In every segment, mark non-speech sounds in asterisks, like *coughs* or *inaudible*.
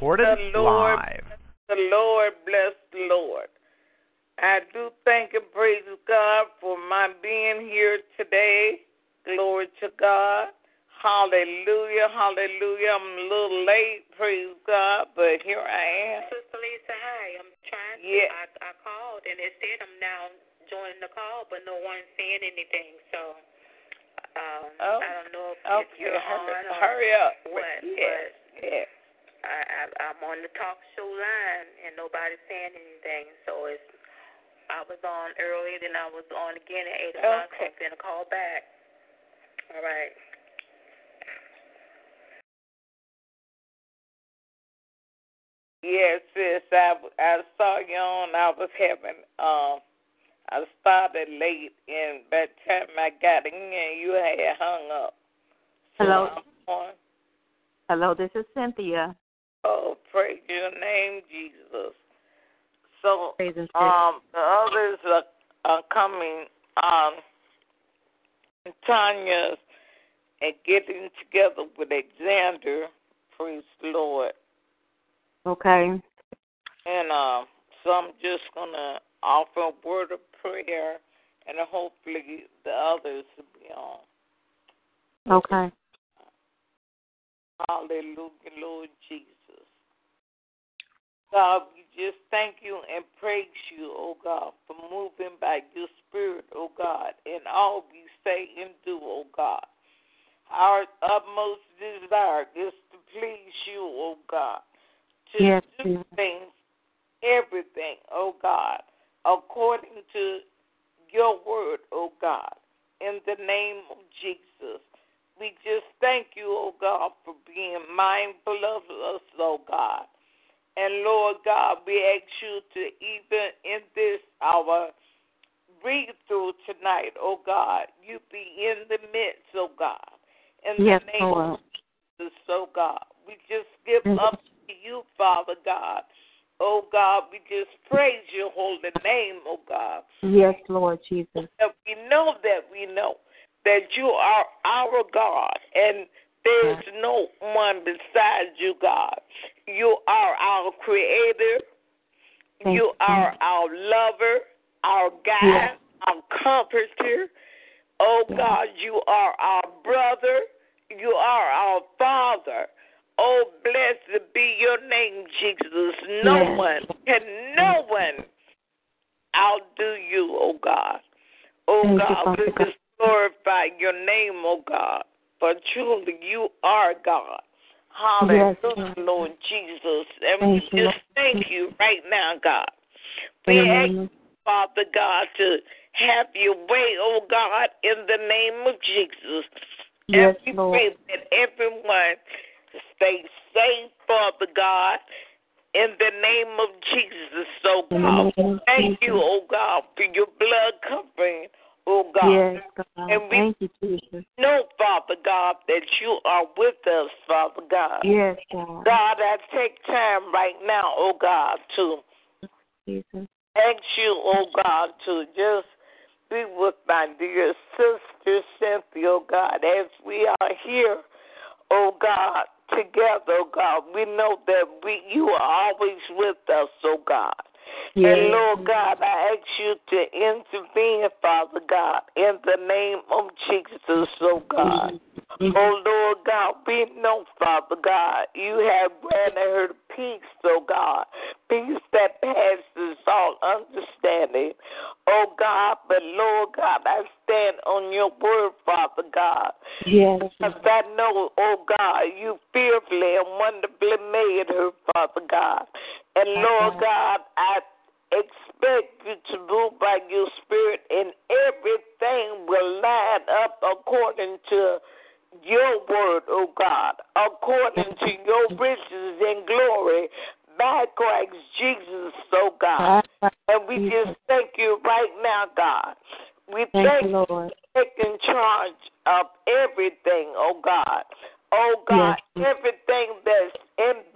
Recorded the Lord, live. The Lord bless the Lord. I do thank and praise God for my being here today. Glory to God. Hallelujah, hallelujah. I'm a little late, praise God, but here I am. Sister Lisa, hi. I'm trying to. Yeah. I, I called and it said I'm now joining the call, but no one's saying anything. So um, Oh, I don't know if, if Okay, you're hurry, on hurry up. what. Yes, yes. But I, I, I'm on the talk show line and nobody's saying anything. So it's. I was on early, then I was on again at eight o'clock. So Okay. I'm gonna call back. All right. Yes, sis. I, I saw you on. I was having, um, I started late, and by the time I got in, you had hung up. So Hello. I'm on. Hello, this is Cynthia. Oh, praise your name, Jesus. So, um, the others are, are coming. Um, Tanya's and getting together with Alexander. Praise the Lord. Okay. And uh, so I'm just going to offer a word of prayer, and hopefully the others will be on. Okay. Hallelujah, Lord Jesus. God, we just thank you and praise you, oh God, for moving by your spirit, oh God, in all we say and do, oh God. Our utmost desire is to please you, oh God, to Yes, do yes. things, everything, oh God, according to your word, oh God, in the name of Jesus. We just thank you, oh God, for being mindful of us, oh God. And Lord God, we ask you to even in this hour read through tonight, oh God, you be in the midst, oh God. In Yes, the name Lord. of Jesus, oh God. We just give Mhm. up to you, Father God. Oh God, we just praise your holy name, oh God. Yes, Lord Jesus. That we know that we know that you are our God and there's no one besides you, God. You are our creator. Thank You you. are our lover, our guide, Yes. our comforter. Oh Yes. God, you are our brother. You are our father. Oh, blessed be your name, Jesus. No Yes. one can, no one outdo you, oh God. Oh Thank God, Father we just glorify your name, oh God. For truly you are God. Hallelujah, Yes. Lord Jesus. And we just thank you right now, God. We the ask Father God, to have your way, oh God, in the name of Jesus. Yes, and we Lord. pray that everyone stay safe, Father God, in the name of Jesus, oh God. of Thank you, oh God, for your blood covering, oh God. Yes, God. And we- Thank you, Jesus. Know, Father God, that you are with us, Father God. Yes, God. God, I take time right now, oh God, to Jesus. ask you, oh God, to just be with my dear sister Cynthia, oh God, as we are here, oh God, together, oh God. We know that we you are always with us, oh God. And Lord God, I ask you to intervene, Father God, in the name of Jesus, oh God. Mm-hmm. Mhm. Oh Lord God, we know, Father God, you have granted her peace, oh God, peace that passes all understanding. Oh God, but Lord God, I stand on your word, Father God. Yes. Because I know, oh God, you fearfully and wonderfully made her, Father God. And Lord God, I expect you to move by your spirit, and everything will line up according to your word, oh God, according to your riches and glory by Christ Jesus, oh God. And we just thank you right now, God. We Thank you, for taking charge of everything, oh God. Oh God, Yes. everything that's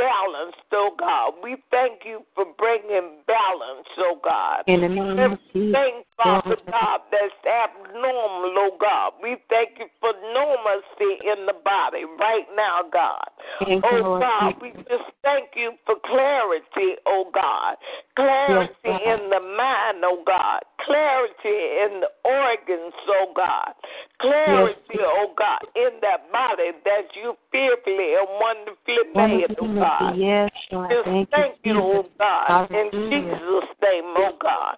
imbalanced, oh God. We thank you for bringing balance, oh God. In the name of Jesus. Everything, Father Yes. God, that's abnormal, oh God. We thank you for normalcy in the body right now, God. Thank Oh Lord. God, we just thank you for clarity, oh God. Clarity Yes, God. in the mind, oh God. Clarity in the organs, oh God. Clarity, oh God, in that body that you fearfully and wonderfully made, oh God. Yes, Lord. Just Thank thank you, you, oh God, in. Jesus' name, oh God.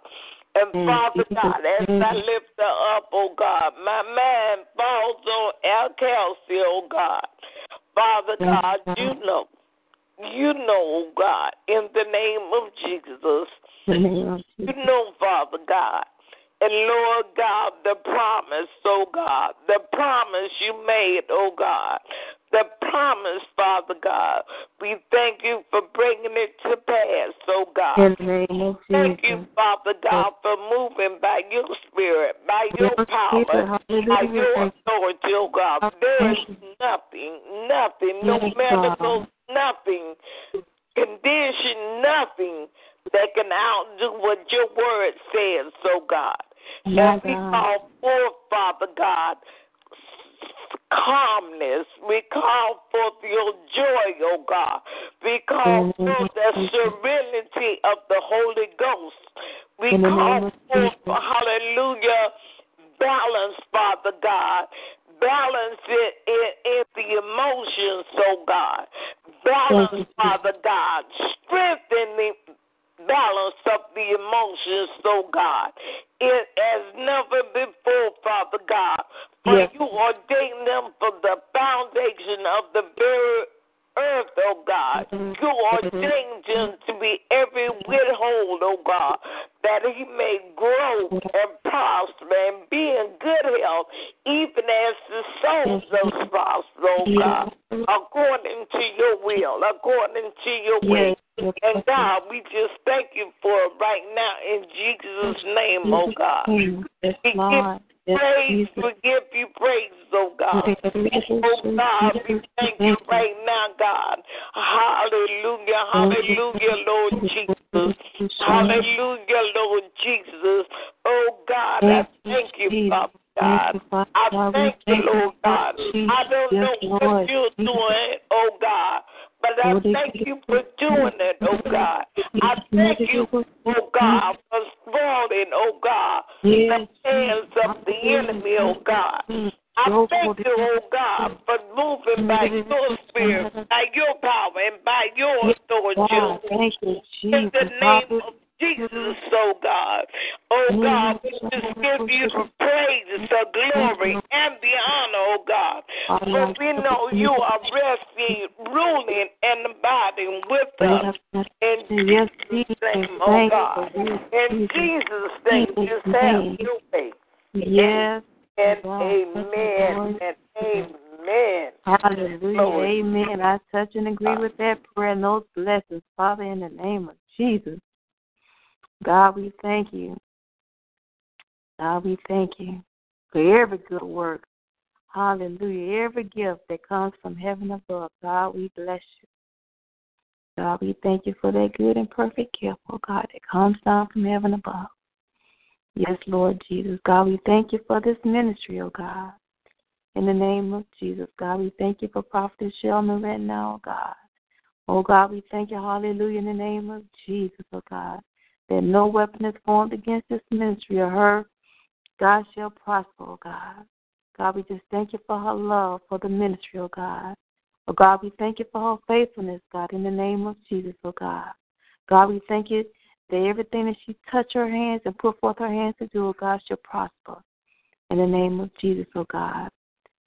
And Father God, as I lift her up, oh God, my mind falls on Al Kelsey, oh God. Father God, God. you know, you know, oh God, in the name of Jesus. In the name of You know, Father God. And Lord God, the promise, oh God, the promise you made, oh God, the promise, Father God, we thank you for bringing it to pass, oh God. In the name of Thank you, Father God, for moving by your spirit, by your power, by your authority, oh God. There is nothing, nothing, no Yes, medical, nothing, condition, nothing that can outdo what your word says, oh God. And we call forth, Father God, calmness. We call forth your joy, oh God. We call forth the serenity of the Holy Ghost. We call forth, hallelujah, balance, Father God. Balance it in, in the emotions, oh God. Balance, Father God. Strengthen the balance of the emotions, oh God. It as never before, Father God. For Yes. you ordained them from the foundation of the very earth, oh God. Mhm. You ordained him to be every whit whole, oh God, that he may grow and prosper and be in good health, even as the soul of prosper, oh God, according to your will, according to your way. And God, we just thank you for it right now in Jesus' name, oh God. We give praise, Jesus. we give you praise, oh God. Oh God, we thank you right now, God. Hallelujah, hallelujah, Lord Jesus. Hallelujah, Lord Jesus. Oh God, I thank you, Father God. I thank you, Lord God. I don't know what you're doing, oh God, but I thank you for doing it, oh God. I thank you, oh God, for spoiling, oh God, the hands of the enemy, oh God. I thank you, oh God, for moving by your spirit, by your power, and by your authority. In the name of Jesus, oh God. Oh God, we just give you the praise, the glory, and the honor, oh God. For we know you are resting, ruling, and abiding with us. In Jesus' name, oh God. you, In Jesus' name, just have your way. Yes. And amen and amen. Hallelujah. Lord. Amen. I touch and agree with that prayer and those blessings, Father, in the name of Jesus. God, we thank you. God, we thank you for every good work. Hallelujah. Every gift that comes from heaven above. God, we bless you. God, we thank you for that good and perfect gift, oh God, that comes down from heaven above. Yes, Lord Jesus. God, we thank you for this ministry, oh God. In the name of Jesus, God, we thank you for Prophet Shelman right now, oh God. Oh God, we thank you, hallelujah, in the name of Jesus, oh God, that no weapon is formed against this ministry or her, God shall prosper, oh God. God, we just thank you for her love for the ministry, oh God. Oh God, we thank you for her faithfulness, God, in the name of Jesus, oh God. God, we thank you that everything that she touch her hands and put forth her hands to do, oh God, shall prosper. In the name of Jesus, oh God.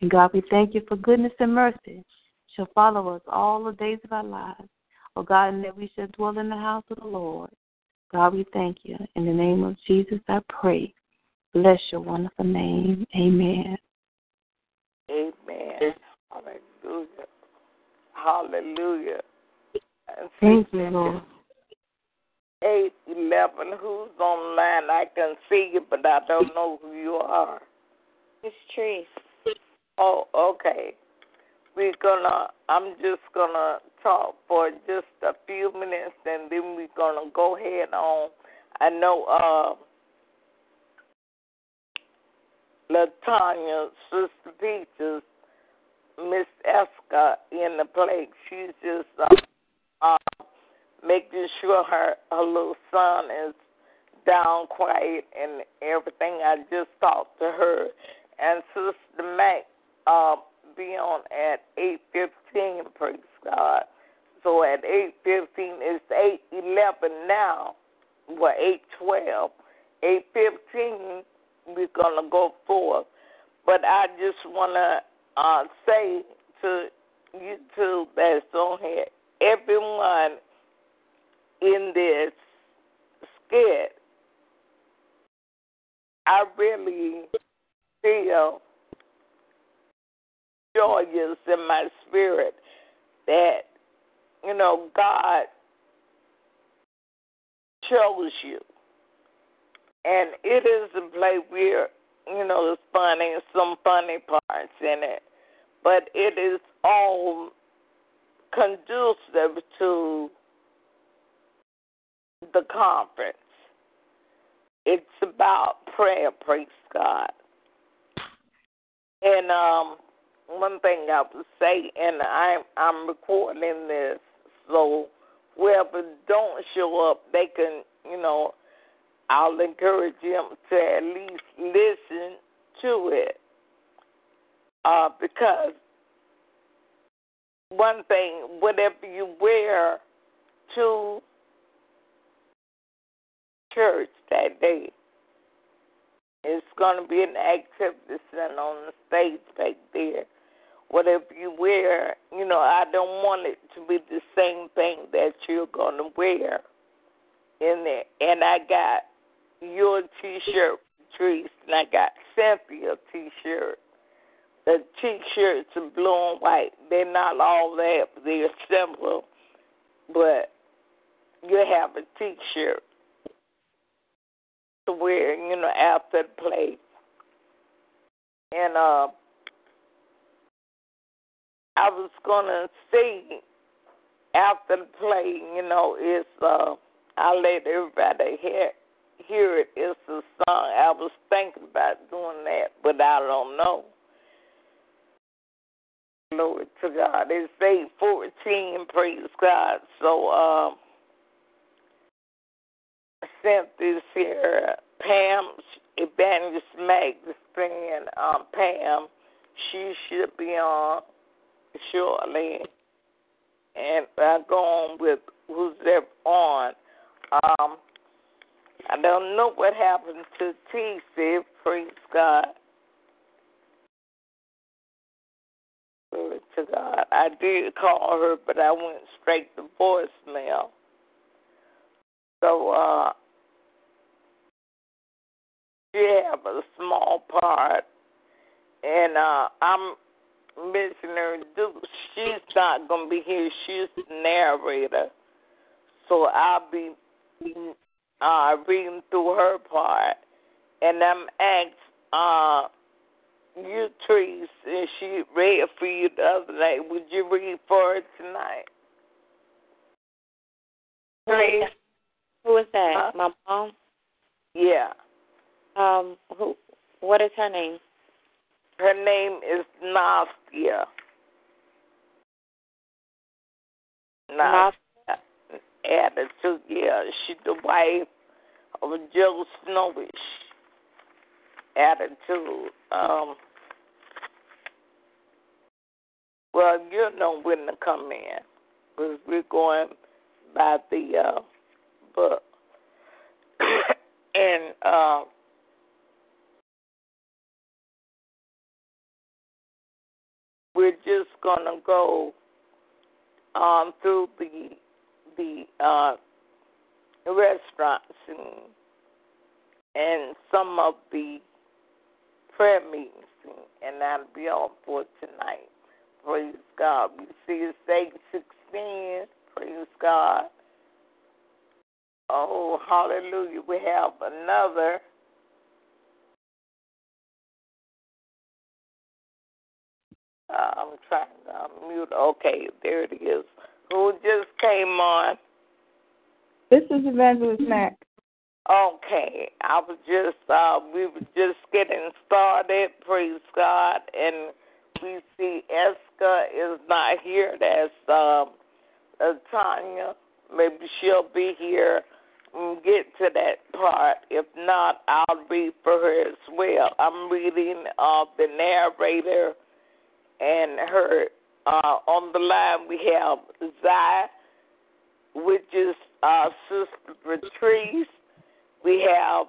And God, we thank you for goodness and mercy shall follow us all the days of our lives. Oh God, and that we shall dwell in the house of the Lord God, we thank you. In the name of Jesus, I pray. Bless your wonderful name. Amen. Amen. Hallelujah. Hallelujah. Thank you, Lord. 811, who's online? I can see you, but I don't know who you are. It's Trace. Oh, okay. We're gonna, I'm just gonna talk for just a few minutes and then we're gonna go ahead on. I know, uh, Latanya, Sister Peaches, Miss Eska in the place. She's just uh, uh, making sure her her little son is down quiet and everything. I just talked to her and Sister Mac uh, be on at eight fifteen. Praise God. So at eight fifteen, it's eight eleven now. Well, eight twelve, eight fifteen we're going to go forth. But I just want to uh, say to you two that's on here, everyone in this skit, I really feel joyous in my spirit that, you know, God chose you and it is a play where you know there's funny, some funny parts in it, but it is all conducive to the conference. It's about prayer, praise God. And um, one thing I would say, and I'm I'm recording this, so whoever don't show up, they can, you know, I'll encourage them to at least listen to it. Uh, because one thing, whatever you wear to church that day, it's going to be an activity center on the stage back there. Whatever you wear, you know, I don't want it to be the same thing that you're to wear in there. And I got your T-shirt, Patrice, and I got Cynthia T-shirt. The T-shirts are blue and white. They're not all that. but They're simple, but you have a T-shirt to wear, you know, after the play. And uh, I was gonna sing after the play, you know, it's uh, I let everybody hear hear it. It's a song. I was thinking about doing that, but I don't know. Glory to God. It's eight fourteen. Praise God. So, um, I sent this here. Pam, Evangelist Meg, friend, um, Pam, she should be on shortly. And I go on with who's there on. Um, I don't know what happened to TC, praise God. Glory to God. I did call her, but I went straight to voicemail. So, uh, she have a small part, and uh, I'm missing her. She's not going to be here. She's the narrator. So I'll be uh, reading through her part, and I'm asked uh, you, Trees, and she read for you the other night. Would you read for her tonight? Who is that? Huh? My mom. Yeah. Um. Who? What is her name? Her name is Nastia. Nastia. Attitude, yeah. She's the wife of Joe Snowish. Attitude. Um, well, you know when to come in because we're going by the uh, book. *coughs* and uh, we're just going to go um, through the the uh, restaurant scene and some of the prayer meetings and that'll be all for tonight. Praise God. We see it's 816. Praise God. Oh, hallelujah. We have another. Uh, I'm trying to mute. Okay, there it is. Who just came on? This is Evangelist Mac. Okay, I was just uh we were just getting started, praise God, and we see Eska is not here. That's um uh, Tanya. Maybe she'll be here and get to that part. If not, I'll read for her as well. I'm reading uh the narrator and her uh on the line we have Zai, which is uh Sister Patrice we have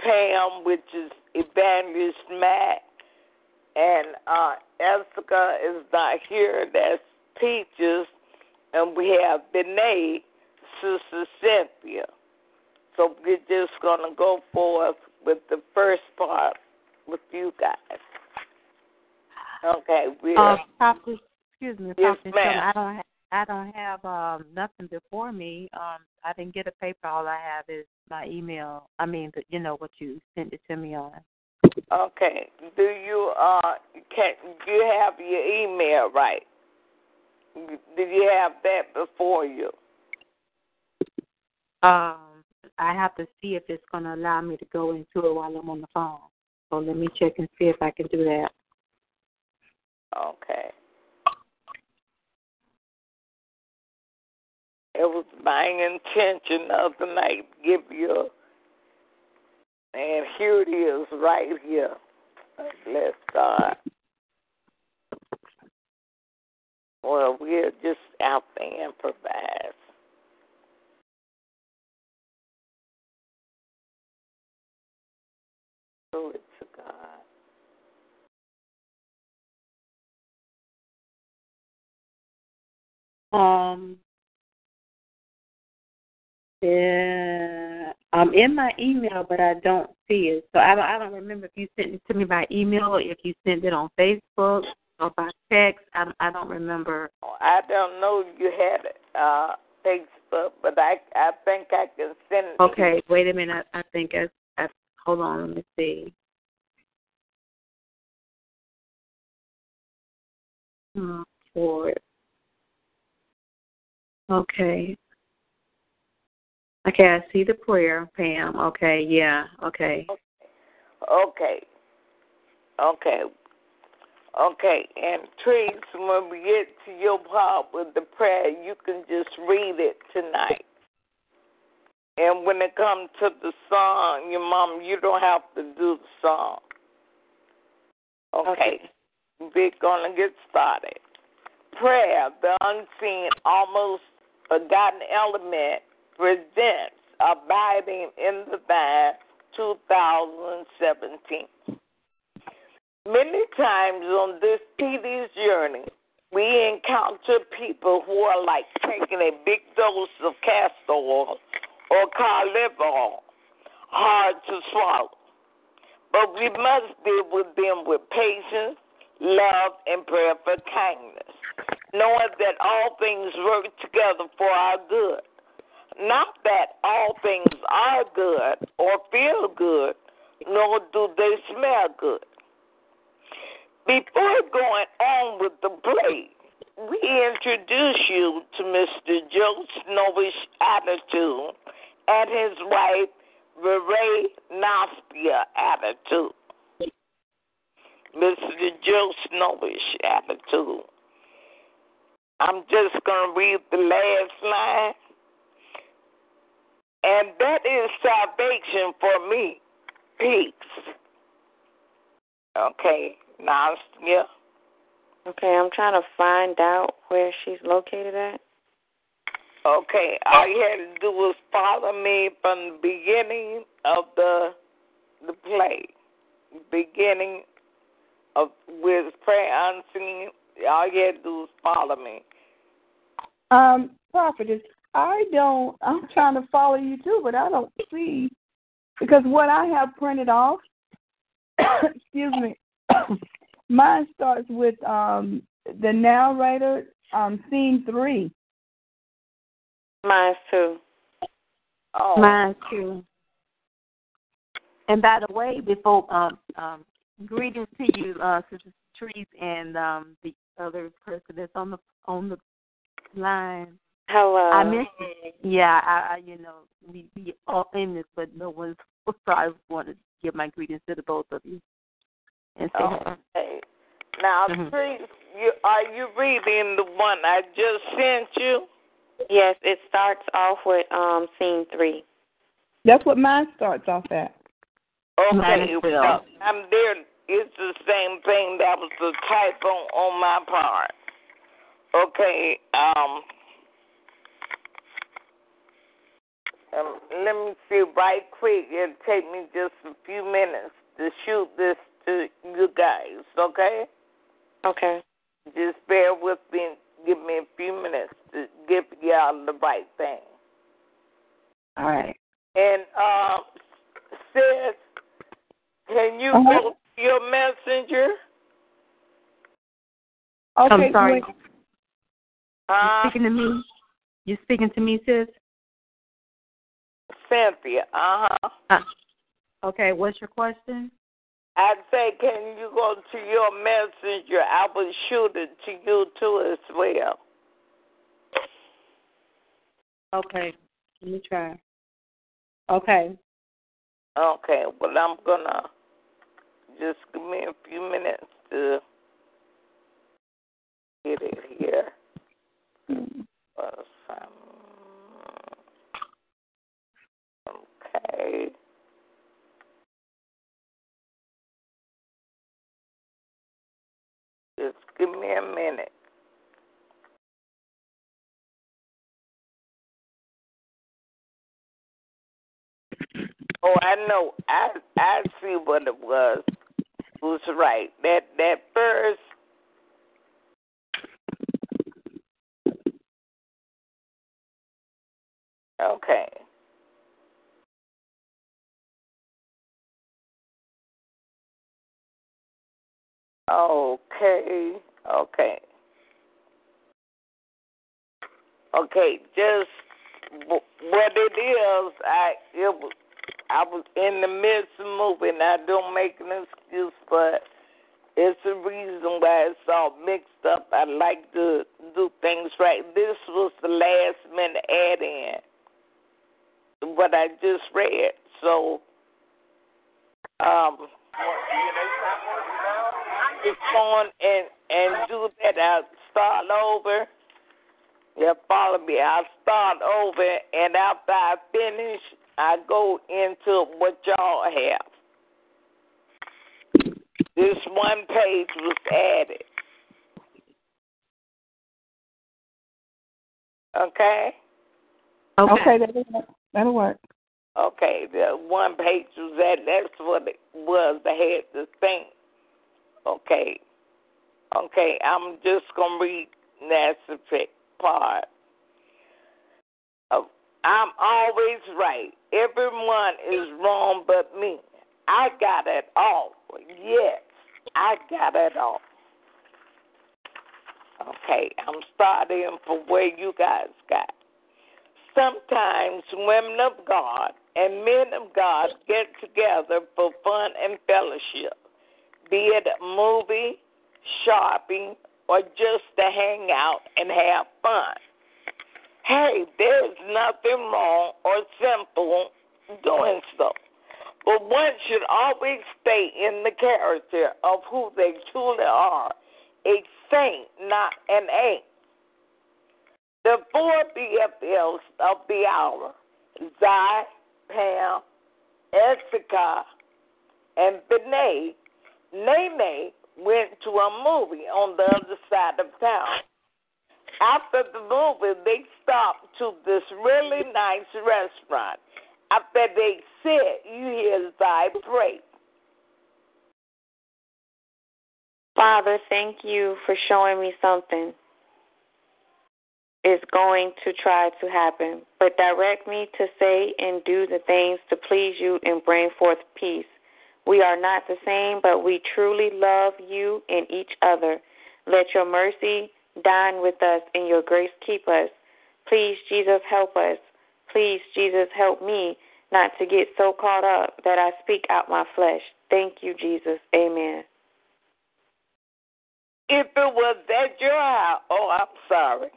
Pam, which is Evangelist Matt, and uh, Jessica is not here. That's Peaches, and we have Benet, Sister Cynthia. So we're just gonna go forth with the first part with you guys. Okay, we're. Uh, excuse me, Yes, ma'am. I don't have. I don't have um nothing before me. Um, I didn't get a paper. All I have is my email. I mean, the, you know what you sent it to me on. Okay. Do you uh can you have your email right? Did you have that before you? Um, I have to see if it's going to allow me to go into it while I'm on the phone. So let me check and see if I can do that. Okay. It was my intention of the night to give you, and here it is right here. Bless God. Well, we're just out there improvise. Glory to Um, yeah, I'm in my email, but I don't see it. So I don't, I don't remember if you sent it to me by email or if you sent it on Facebook or by text. I, don't- I don't remember. I don't know you had it, uh Facebook, but I I think I can send it. Okay, wait a minute. I, I think I, I hold on. Let me see. Hmm. Okay. Okay, I see the prayer, Pam. Okay, yeah, okay. Okay. Okay. Okay. And Trace, when we get to your part with the prayer, you can just read it tonight. And when it comes to the song, your mom, you don't have to do the song. Okay. We're going to get started. Prayer, the unseen, almost forgotten element, presents Abiding in the Vine 2017. Many times on this tedious journey, we encounter people who are like taking a big dose of castor oil or oil, hard to swallow. But we must deal with them with patience, love, and prayer for kindness, knowing that all things work together for our good. Not that all things are good or feel good, nor do they smell good. Before going on with the play, we introduce you to Mr. Joe Snowish Attitude and his wife, Ray Naspia Attitude. Mr. Joe Snowish Attitude. I'm just going to read the last line. And that is salvation for me. Peace. Okay, Nastia. Okay, I'm trying to find out where she's located at. Okay, all you had to do was follow me from the beginning of the the play, beginning of with prayer unseen. All you had to do was follow me. Um, prophetess, I don't. I'm trying to follow you too, but I don't see because what I have printed off. *coughs* excuse me. *coughs* mine starts with um the narrator um scene three. Mine too. Oh, Mine too. And by the way, before um, um, greetings to you, uh, Sister Trees, and um, the other person that's on the on the line. Hello. I missed it. Yeah, I, I you know we we all in this, but no one's. *laughs* So I want to give my greetings to the both of you. And say hello. okay. Now, Mhm. Tree, you, are you reading the one I just sent you? Yes, it starts off with um scene three. That's what mine starts off at. Okay, Mine as well. well, I'm there. It's the same thing. That was the typo on my part. Okay, um, um, let me see right quick. It'll take me just a few minutes to shoot this to you guys. Okay, Okay. just bear with me. Give me a few minutes to give y'all the right thing. All right. And uh, sis, can you Uh-huh. go your messenger? Okay. I'm sorry. wait. Uh, You speaking to me? You speaking to me, sis? Cynthia. Uh huh. Uh, okay. What's your question? I'd say, can you go to your messenger? I will shoot it to you too as well. Okay. Let me try. Okay. Okay. Well, I'm gonna just give me a few minutes to get it here. Some- um, Okay. Just give me a minute. Oh, I know. I I see what it was. Was right. That that first. Okay. Okay. Okay. Okay. Just what it is, I it was I was in the midst of moving. I don't make an excuse, but it's a reason why it's all mixed up. I like to do things right. This was the last minute add in what I just read. So um just go on and and do that. I'll start over. Yeah, follow me. I'll start over, and after I finish, I go into what y'all have. This one page was added. Okay? Okay. That'll work. That'll work. Okay, the one page was added. That's what it was. I had to think. Okay. Okay, I'm just going to read that specific part. I'm always right. Everyone is wrong but me. I got it all. Yes, I got it all. Okay, I'm starting from where you guys got. Sometimes women of God and men of God get together for fun and fellowship, be it a movie, shopping, or just to hang out and have fun. Hey, there's nothing wrong or simple doing so. But one should always stay in the character of who they truly are a saint, not an ain't. The four BFLs of the hour, Zai, Pam, Exika, and Benet, Nene went to a movie on the other side of town. After the movie, they stopped to this really nice restaurant. After they sit, you hear Zai pray. Father, thank you for showing me something. is going to try to happen, but direct me to say and do the things to please you and bring forth peace. We are not the same, but we truly love you and each other. Let your mercy dine with us and your grace keep us. Please, Jesus, help us. Please, Jesus, help me not to get so caught up that I speak out my flesh. Thank you, Jesus. Amen. If it was at your house, oh, I'm sorry.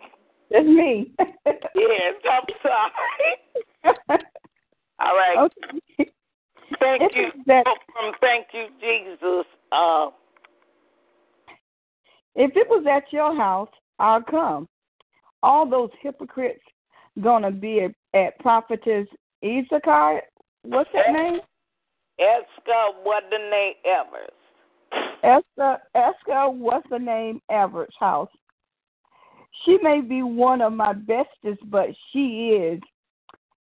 It's me. *laughs* yes, I'm sorry. *laughs* All right. Okay. Thank If you. that- Oh, from thank you, Jesus. Uh, If it was at your house, I'll come. All those hypocrites gonna be at, at Prophetess Issachar. What's that name? Esther, what the name ever? Esther. Esther. What's the name? Everett's house. She may be one of my bestest, but she is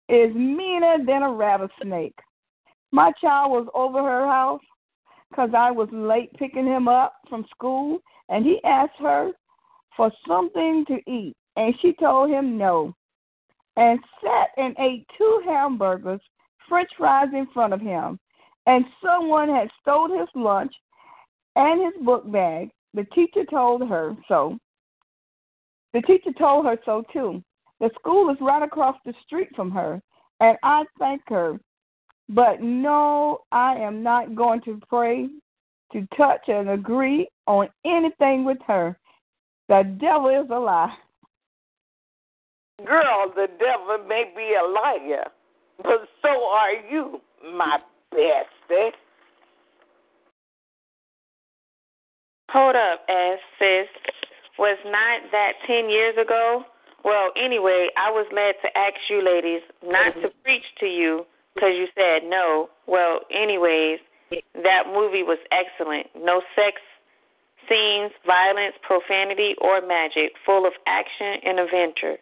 is meaner than a rattlesnake. My child was over her house because I was late picking him up from school, and he asked her for something to eat, and she told him no, and sat and ate two hamburgers, French fries in front of him, and someone had stole his lunch and his book bag. The teacher told her so. The teacher told her so too. The school is right across the street from her, and I thank her. But no, I am not going to pray, to touch, and agree on anything with her. The devil is a lie. Girl, the devil may be a liar, but so are you, my bestie. Hold up, ass sis. Was not that 10 years ago? Well, anyway, I was led to ask you ladies not to mm-hmm. preach to you because you said no. Well, anyways, that movie was excellent. No sex scenes, violence, profanity, or magic. Full of action and adventure.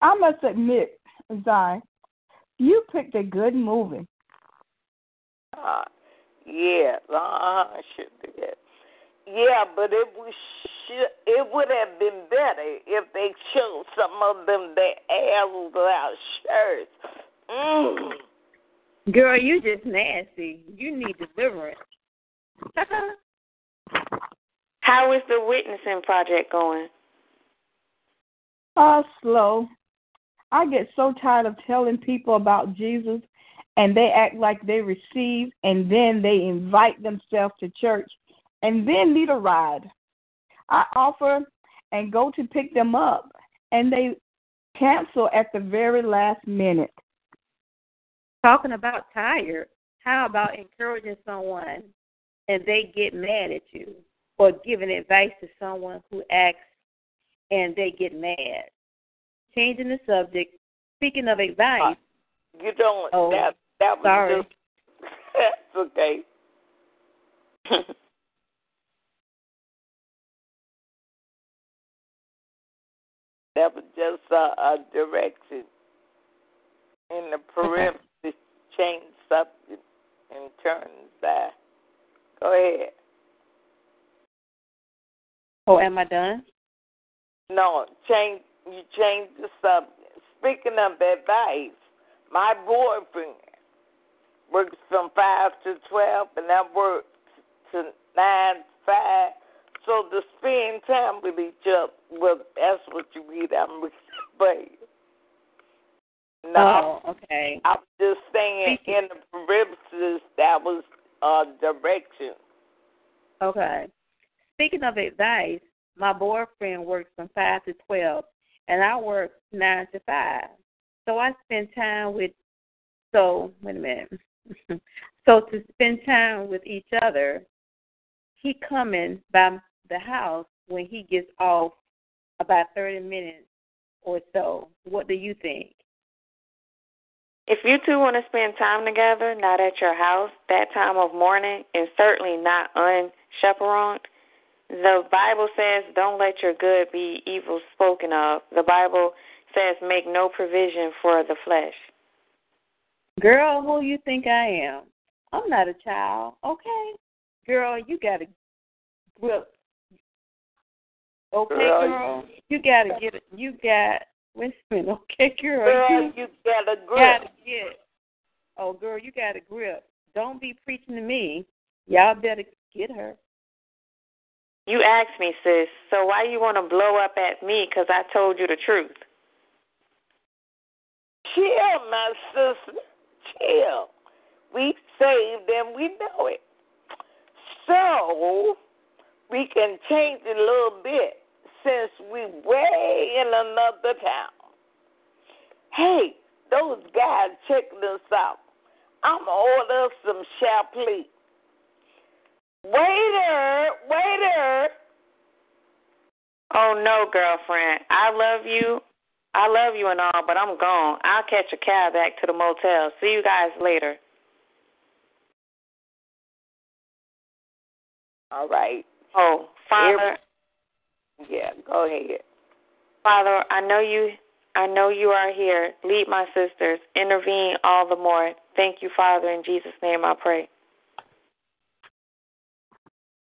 I must admit, Zai, you picked a good movie. Uh, yeah, uh, I should do that. Yeah, but it was sh- it would have been better if they showed some of them their ass without shirts. Mm. Girl, you just nasty. You need deliverance. *laughs* How is the witnessing project going? Uh, slow. I get so tired of telling people about Jesus and they act like they receive and then they invite themselves to church and then need a ride. I offer and go to pick them up and they cancel at the very last minute. Talking about tired, how about encouraging someone and they get mad at you or giving advice to someone who acts and they get mad? Changing the subject, speaking of advice. Uh, you don't. Oh, that that was sorry. just. *laughs* That's okay. *laughs* that was just a, a direction in the *laughs* perimeter change subject and turn back. Go ahead. Oh, am I done? No, change. You change the subject. Speaking of advice, my boyfriend works from five to twelve, and I work to nine to five. So to spend time with each other, well, that's what you read. I'm but no, Oh, okay. I'm just saying in the perimeters that was uh direction. Okay. Speaking of advice, my boyfriend works from five to twelve, and I work nine to five. So I spend time with. So wait a minute. *laughs* so to spend time with each other, he coming by the house when he gets off about thirty minutes or so. What do you think? If you two want to spend time together, not at your house, that time of morning, and certainly not unchaperoned, the Bible says, don't let your good be evil spoken of. The Bible says, make no provision for the flesh. Girl, who you think I am? I'm not a child, okay? Girl, you gotta grip. Okay, Girl, girl. You gotta get it. You got. Wait *laughs* okay, girl. Girl, you, you got a grip. gotta get. Oh, girl, you got a grip. Don't be preaching to me. Y'all better get her. You asked me, sis, so why you want to blow up at me because I told you the truth? Chill, my sister. Chill. We saved and we know it. So we can change it a little bit since we way in another town. Hey, those guys checking us out. I'm order some Chablis. Waiter, waiter. Oh no, girlfriend. I love you. I love you and all, but I'm gone. I'll catch a cab back to the motel. See you guys later. All right. Oh, Father. Yeah, go ahead. Father, I know you I know you are here. Lead my sisters. Intervene all the more. Thank you, Father, in Jesus' name I pray.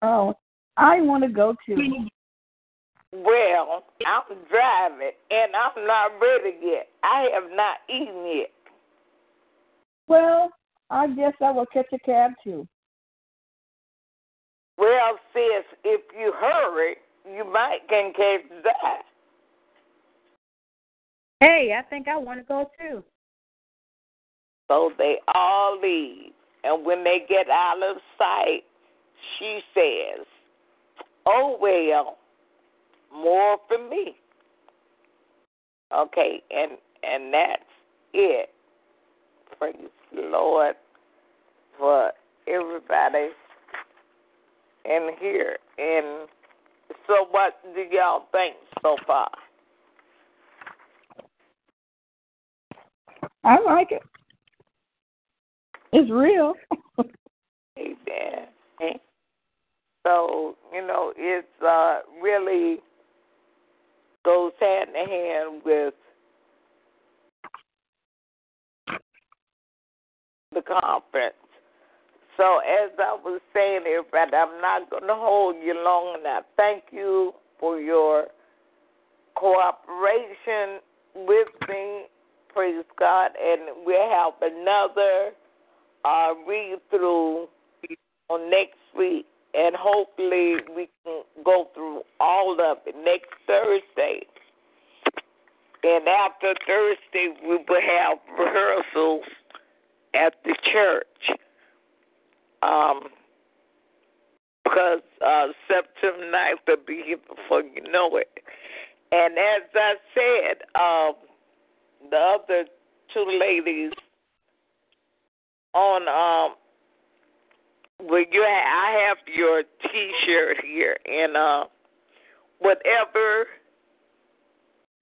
Oh, I want to go too. Well, I'm driving and I'm not ready yet. I have not eaten yet. Well, I guess I will catch a cab too. Well, sis, if you hurry, you might can catch that. Hey, I think I want to go too. So they all leave. And when they get out of sight, she says, Oh, well, more for me. Okay, and and that's it. Praise the Lord for everybody in here. And so, what do y'all think so far? I like it. It's real. *laughs* Amen. So, you know, it's uh, really goes hand in hand with the conference. So, as I was saying, everybody, I'm not going to hold you long, I thank you for your cooperation with me. Praise God. And we'll have another uh, read through on next week, and hopefully we can go through all of it next Thursday. And after Thursday, we will have rehearsals at the church. Um, because uh, September 9th will be here before you know it. And as I said, um, the other two ladies on um well you ha- I have your t-shirt here and uh whatever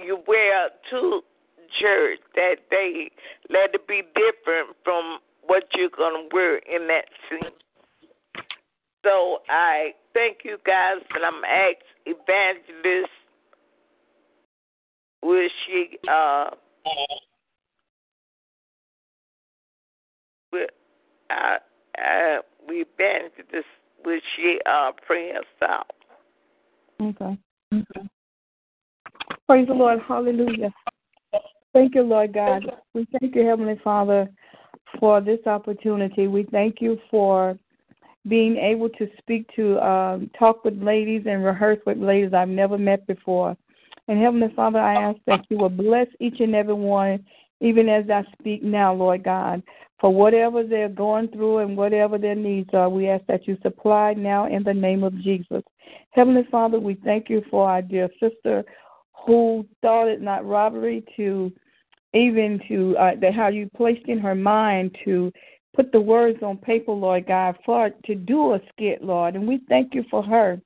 you wear to church that day let it be different from what you're going to wear in that scene. So I thank you guys and I'm asked evangelist will she uh will uh, uh, this will she uh pray us out. Okay. Okay. Praise the Lord. Hallelujah. Thank you, Lord God. We thank you, Heavenly Father, for this opportunity. We thank you for being able to speak to, um, talk with ladies and rehearse with ladies I've never met before. And Heavenly Father, I ask that you will bless each and every one, even as I speak now, Lord God. For whatever they're going through and whatever their needs are, we ask that you supply now in the name of Jesus. Heavenly Father, we thank you for our dear sister who thought it not robbery to even to uh, how you placed in her mind to put the words on paper, Lord God, for to do a skit, Lord. And we thank you for her.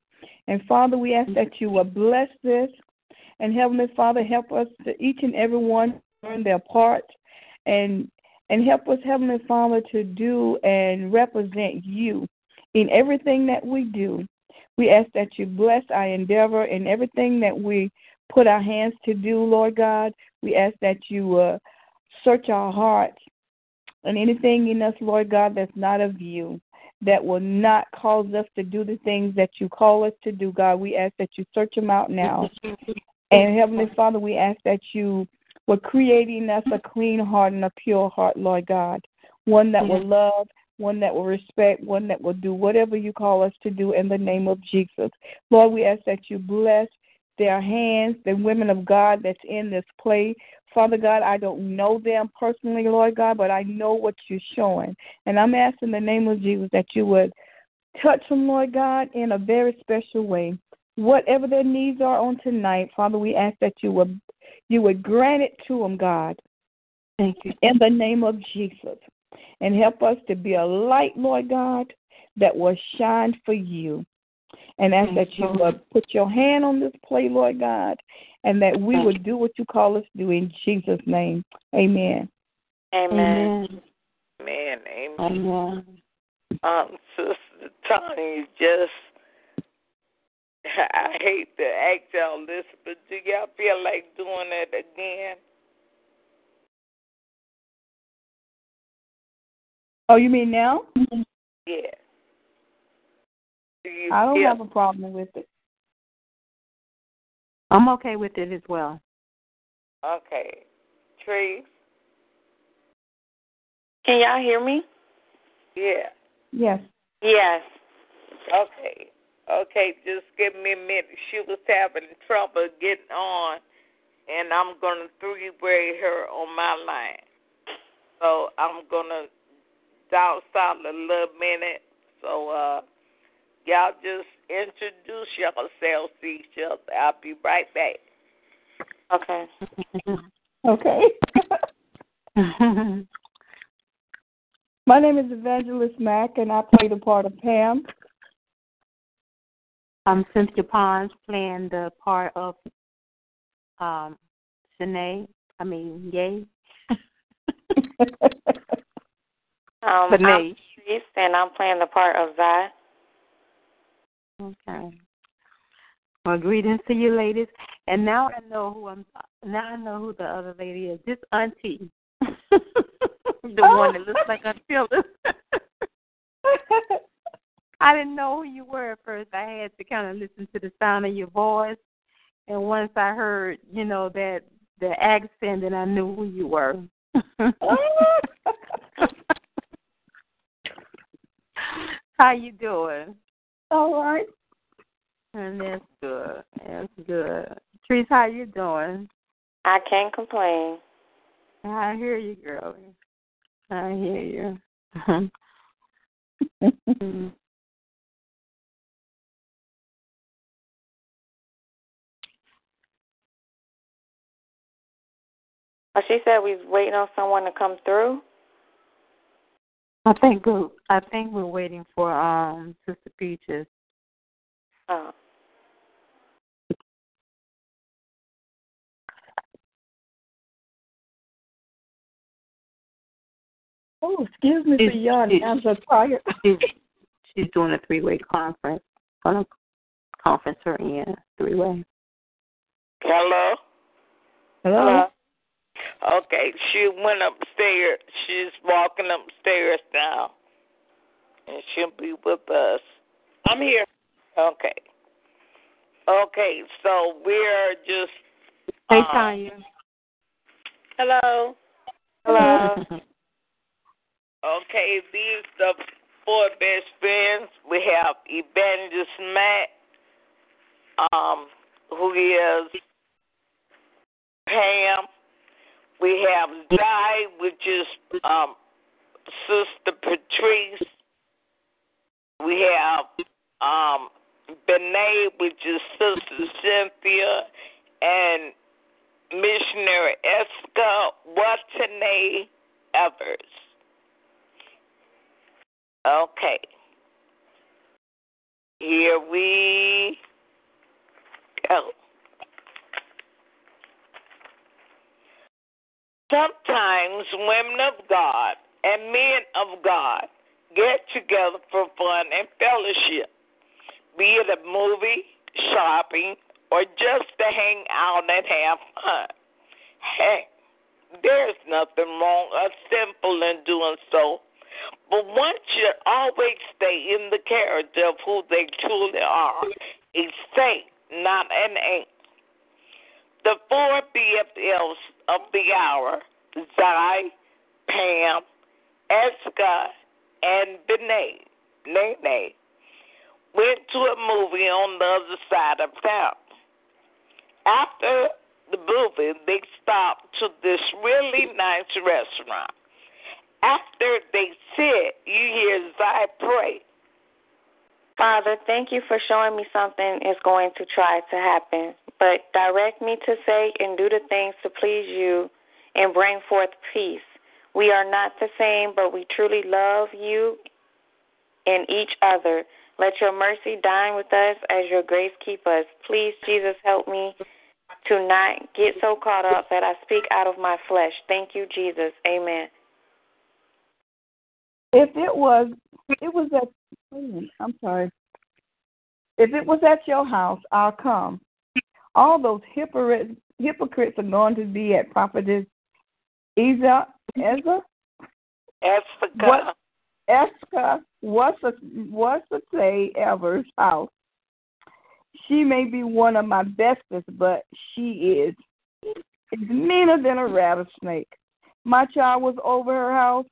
And Father, we ask that you will bless this. And Heavenly Father, help us to each and every one learn their part and and help us, Heavenly Father, to do and represent you in everything that we do. We ask that you bless our endeavor in everything that we put our hands to do, Lord God. We ask that you uh, search our hearts and anything in us, Lord God, that's not of you, that will not cause us to do the things that you call us to do, God. We ask that you search them out now. And Heavenly Father, we ask that you were creating us a clean heart and a pure heart, Lord God. One that will love, one that will respect, one that will do whatever you call us to do in the name of Jesus. Lord, we ask that you bless their hands, the women of God that's in this play. Father God, I don't know them personally, Lord God, but I know what you're showing. And I'm asking in the name of Jesus that you would touch them, Lord God, in a very special way. Whatever their needs are on tonight, Father, we ask that you would you would grant it to them, God. Thank you. In the name of Jesus. And help us to be a light, Lord God, that will shine for you. And ask that you would put your hand on this play, Lord God, and that we would do what you call us to do in Jesus' name. Amen. Amen. Amen. Amen. Amen. Um, Sister Tony, just *laughs* I hate to ask y'all this, but do y'all feel like doing it again? Oh, you mean now? Yeah. Do you I don't feel have a problem with it. I'm okay with it as well. okay? Tree? Can y'all hear me? Yeah. Yes. Yes. Okay. Okay, just give me a minute. She was having trouble getting on, and I'm going to three-way her on my line. So I'm going to down south a little minute. So uh, y'all just introduce yourselves to each other. I'll be right back. Okay. *laughs* Okay. *laughs* My name is Evangelist Mack, and I play the part of Pam. I'm Cynthia Pons playing the part of um Shanae. I mean, yay. *laughs* Um, But I'm Nate. And I'm playing the part of Zai. Okay. Well, greetings to you, ladies. And now I know who I'm. Now I know who the other lady is. This auntie, *laughs* the one that looks like Aunt Phyllis. I didn't know who you were at first. I had to kind of listen to the sound of your voice, and once I heard, you know, that the accent, then I knew who you were. *laughs* *laughs* How you doing? All right. And that's good. That's good. Trees, how you doing? I can't complain. I hear you, girl. I hear you. *laughs* Mm. Oh, she said we was waiting on someone to come through. I think we're, I think we're waiting for um Sister Peaches. Oh. Oh, excuse me for She's- yawning. I'm so tired. *laughs* She's she's doing a three way conference. Gonna conference her in three way. Hello? Hello. Okay, she went upstairs. She's walking upstairs now. And she'll be with us. I'm here. Okay. Okay, so we're just. Hey um, Tanya. Hello. Hello. *laughs* Okay, these the four best friends. We have Evangelist Matt, um, who is Pam. We have Di, which is um, Sister Patrice. We have um, which is Sister Cynthia, and Missionary Eska Watane Evers. Okay. Here we go. Sometimes women of God and men of God get together for fun and fellowship, be it a movie, shopping, or just to hang out and have fun. Heck, there's nothing wrong or sinful in doing so. But one should always stay in the character of who they truly are a saint, not an ain't. The four BFLs of the hour, Zai, Pam, Eska, and Benet, Nene, went to a movie on the other side of town. After the movie, they stopped to this really nice restaurant. After they sit, you hear Zai pray. Father, thank you for showing me something is going to try to happen, but direct me to say and do the things to please you and bring forth peace. We are not the same, but we truly love you and each other. Let your mercy dine with us as your grace keep us. Please, Jesus, help me to not get so caught up that I speak out of my flesh. Thank you, Jesus. Amen. If it was, it was at. I'm sorry. If it was at your house, I'll come. All those hypocrites, hypocrites are going to be at prophetess Isa, Ezra. Esther. What? Esther. What's a what's a say Ever's house? She may be one of my bestest, but she is is meaner than a rattlesnake. My child was over her house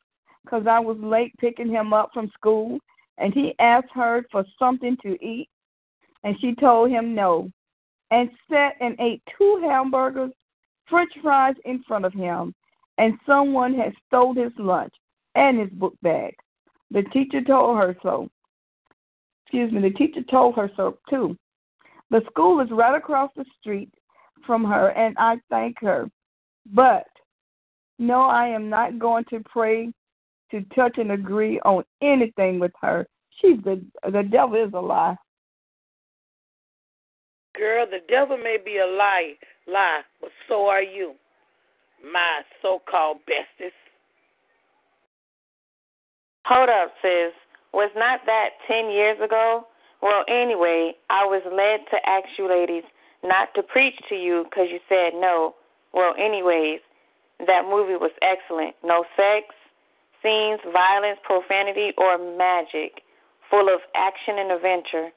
because I was late picking him up from school, and he asked her for something to eat, and she told him no, and sat and ate two hamburgers, french fries in front of him, and someone had stole his lunch and his book bag. The teacher told her so. Excuse me, the teacher told her so too. The school is right across the street from her, and I thank her. But no, I am not going to pray to touch and agree on anything with her. She's the the devil is a lie. Girl, the devil may be a lie, lie, but so are you, my so-called bestest. Hold up, sis. Was not that 10 years ago? Well, anyway, I was led to ask you ladies not to preach to you because you said no. Well, anyways, that movie was excellent. No sex, scenes, violence, profanity, or magic. Full of action and adventure.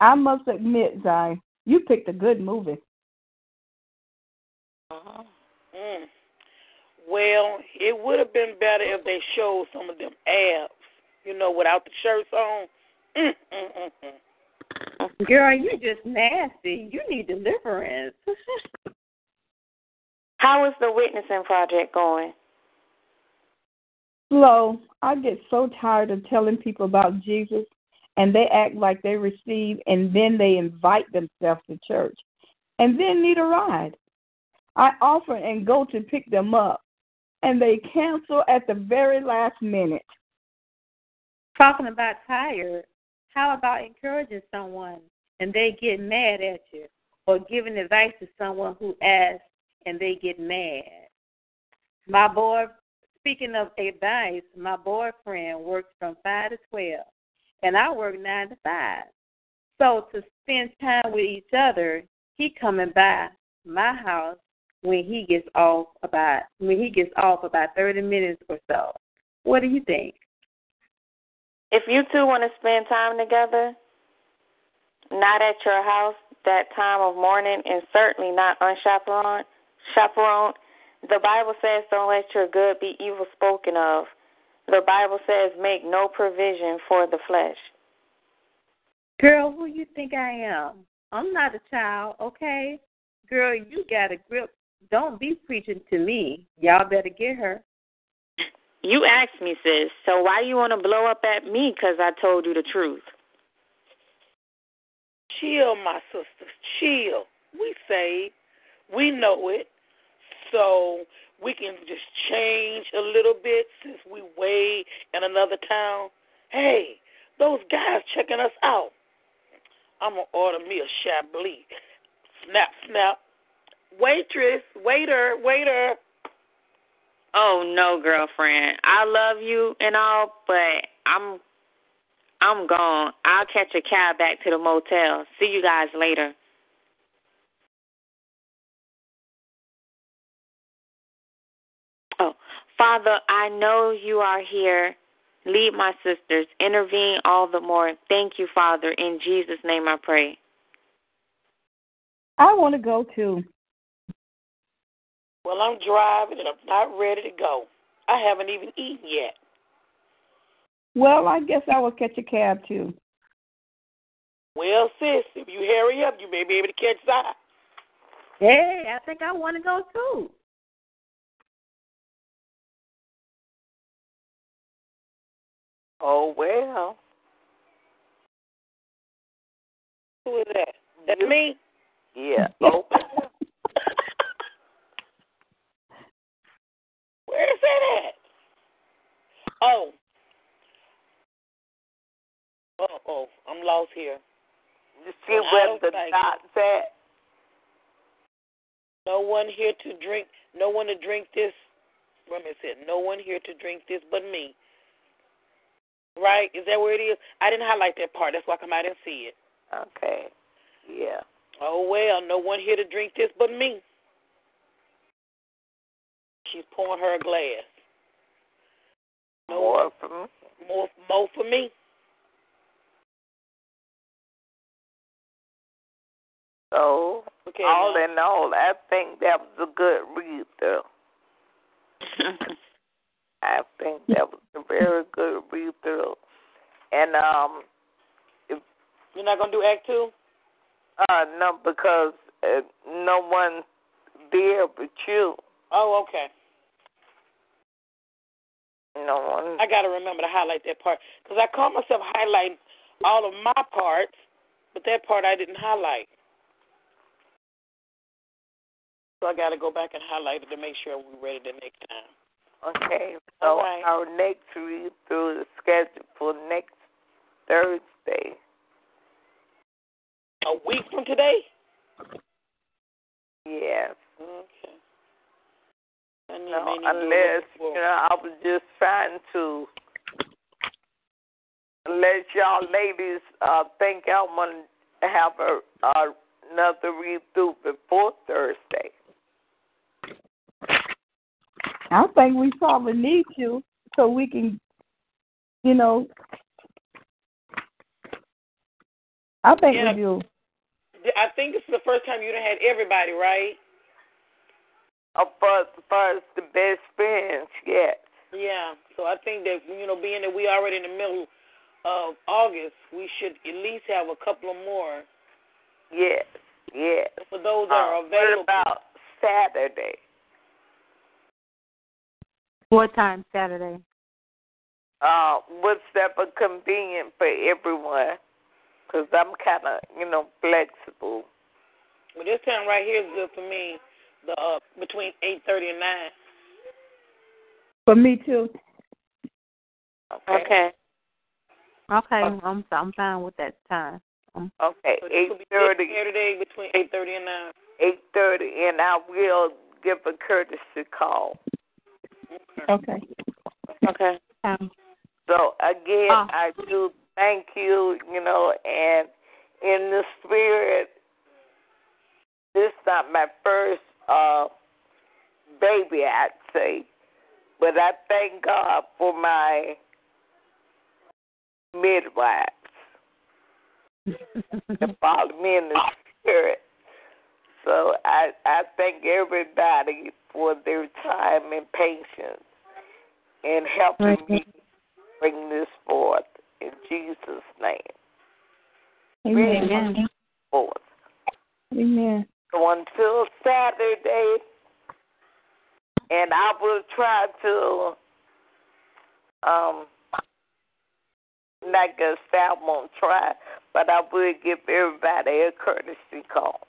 I must admit, Zai, you picked a good movie. Uh-huh. Mm. Well, it would have been better if they showed some of them abs, you know, without the shirts on. Mm, mm, mm, Girl, you just nasty. You need deliverance. *laughs* How is the witnessing project going? Slow. I get so tired of telling people about Jesus and they act like they receive and then they invite themselves to church and then need a ride. I offer and go to pick them up and they cancel at the very last minute. Talking about tired, how about encouraging someone and they get mad at you, or giving advice to someone who asks and they get mad? My boy, speaking of advice, my boyfriend works from 5 to 12, and I work 9 to 5. So to spend time with each other, he coming by my house when he gets off about when he gets off about 30 minutes or so. What do you think? If you two want to spend time together, not at your house that time of morning, and certainly not unchaperoned, chaperoned, the Bible says, "Don't let your good be evil spoken of." The Bible says, "Make no provision for the flesh." Girl, who you think I am? I'm not a child, okay? Girl, you got a grip. Don't be preaching to me. Y'all better get her. You asked me, sis. So why you want to blow up at me? Because I told you the truth. Chill, my sisters. Chill. We say we know it, so we can just change a little bit since we way in another town. Hey, those guys checking us out. I'm gonna order me a Chablis. Snap, snap. Waitress, waiter, waiter. Oh no, girlfriend. I love you and all, but I'm I'm gone. I'll catch a cab back to the motel. See you guys later. Father, I know you are here. Lead my sisters. Intervene all the more. Thank you, Father. In Jesus' name I pray. I want to go too. Well, I'm driving and I'm not ready to go. I haven't even eaten yet. Well, I guess I will catch a cab too. Well, sis, if you hurry up, you may be able to catch that. Hey, I think I want to go too. Oh well. Who is that? That's me. Yeah. *laughs* Oh. Where is that at? Oh. Oh, oh, I'm lost here. You see where the dot's at? No one here to drink. No one to drink this. Let me say, no one here to drink this but me. Right? Is that where it is? I didn't highlight that part. That's why I come out and see it. Okay. Yeah. Oh well, no one here to drink this but me. She's pouring her a glass. No more for me. More, more for me. So, okay, all now. in all, I think that was a good read through. *laughs* I think that was a very good read through. And um if You're not gonna do act two? uh no because uh, no one there but you. Oh, okay. No one I gotta remember to highlight that part because I caught myself highlighting all of my parts, but that part I didn't highlight. So I gotta go back and highlight it to make sure we're ready the next time. Okay, so right. our next read through is scheduled for next Thursday. A week from today? Yes. Okay. No, may need to unless you know, I was just trying to let y'all ladies uh think I'm gonna have a uh, another read through before Thursday. I think we probably need to so we can, you know. I think Yeah. we do. I think this is the first time you done had everybody, right? Uh, first, first the best friends, yes. Yeah. So I think that you know, being that we already in the middle of August, we should at least have a couple of more Yes, yes. for those that Uh, are available. What about Saturday? What time Saturday? Uh, whatever convenient for everyone, because I'm kind of, you know, flexible. Well, this time right here is good for me. The uh, between eight thirty and nine. For me too. Okay. Okay. Okay, I'm I'm fine with that time. Um, Okay. So this Eight will be thirty. this Saturday between eight thirty and nine. Eight thirty, and I will give a courtesy call. Okay. Okay. um, So again, Oh. I do thank you. You know, and in the spirit, this not my first uh baby, I'd say, but I thank God for my midwives *laughs* to follow me in the spirit. So I I thank everybody for their time and patience in helping me bring this forth in Jesus' name. Amen. Amen. Forth. Amen. So until Saturday, and I will try to um not gonna say I won't try, but I will give everybody a courtesy call.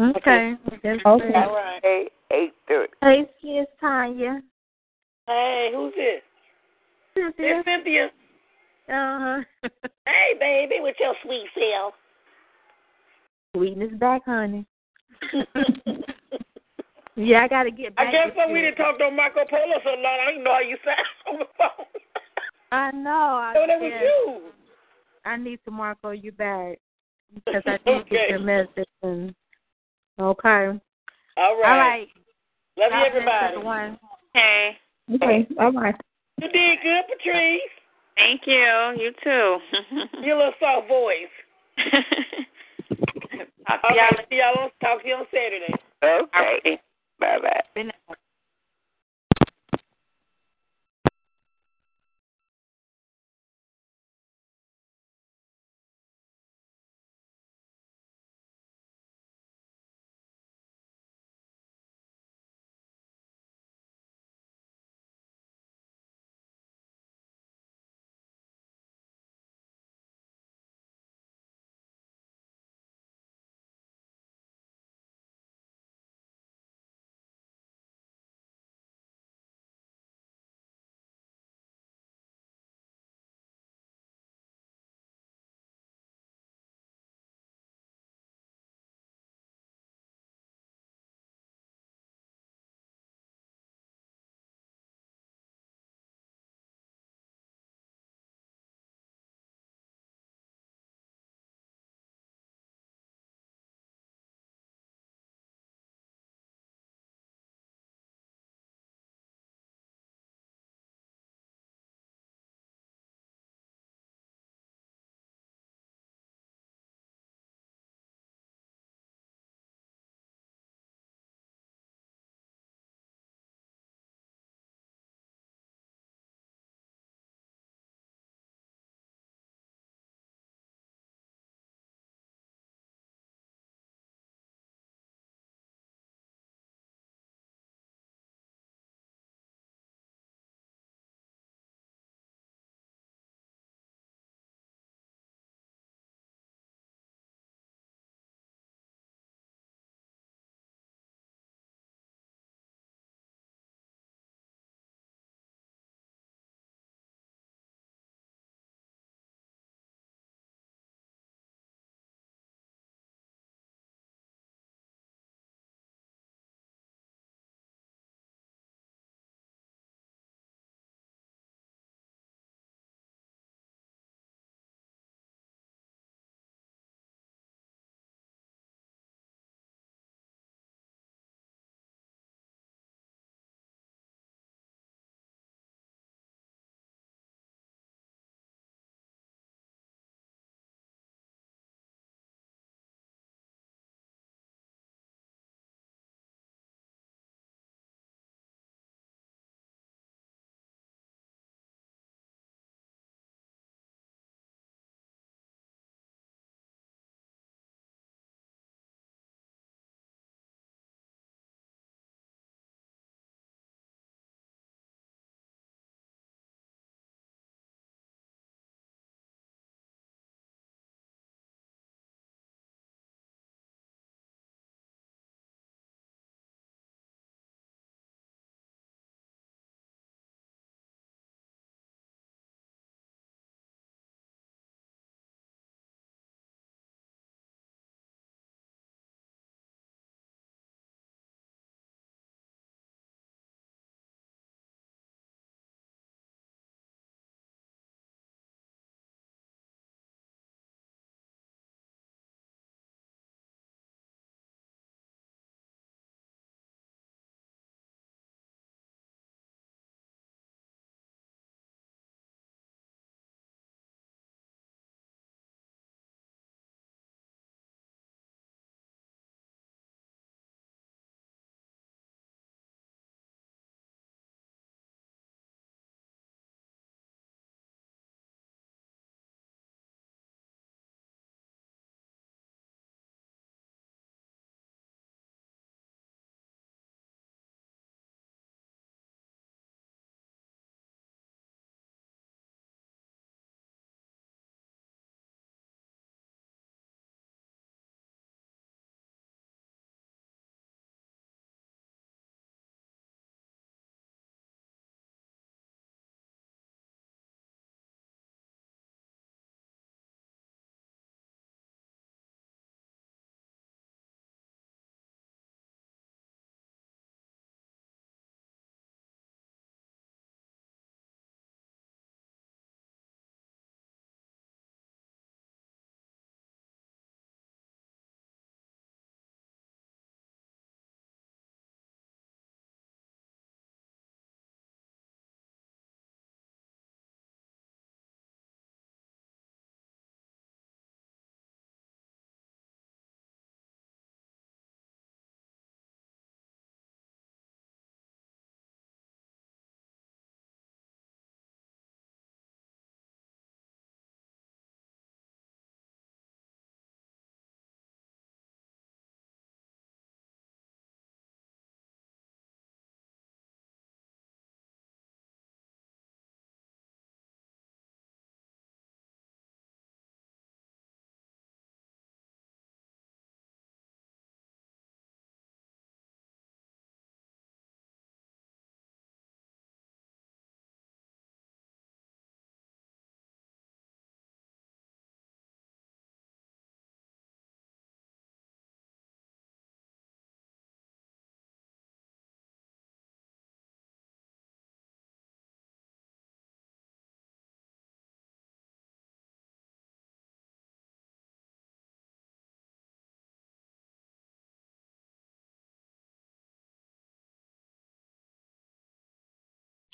Okay. That's Okay. good. All right. Eight eight thirty. Hey, it's Tanya. Hey, who's this? Cynthia. It's Cynthia. Uh huh. *laughs* Hey, baby, with your sweet self. Sweetness back, honey. *laughs* Yeah, I gotta get back. I back. guess with so. We didn't talk to Marco Polo so long. I don't know how you sound *laughs* on the phone. I know. I, so that was you. I need to Marco you back because I did Okay. get your message. And, okay. All All right. right. Love you, everybody. everyone. Hey. Okay. All right. You did good, Patrice. Thank you. You too. Your little soft voice. Talk Okay, y'all, see y'all on, talk to you on Saturday. Okay. Bye bye.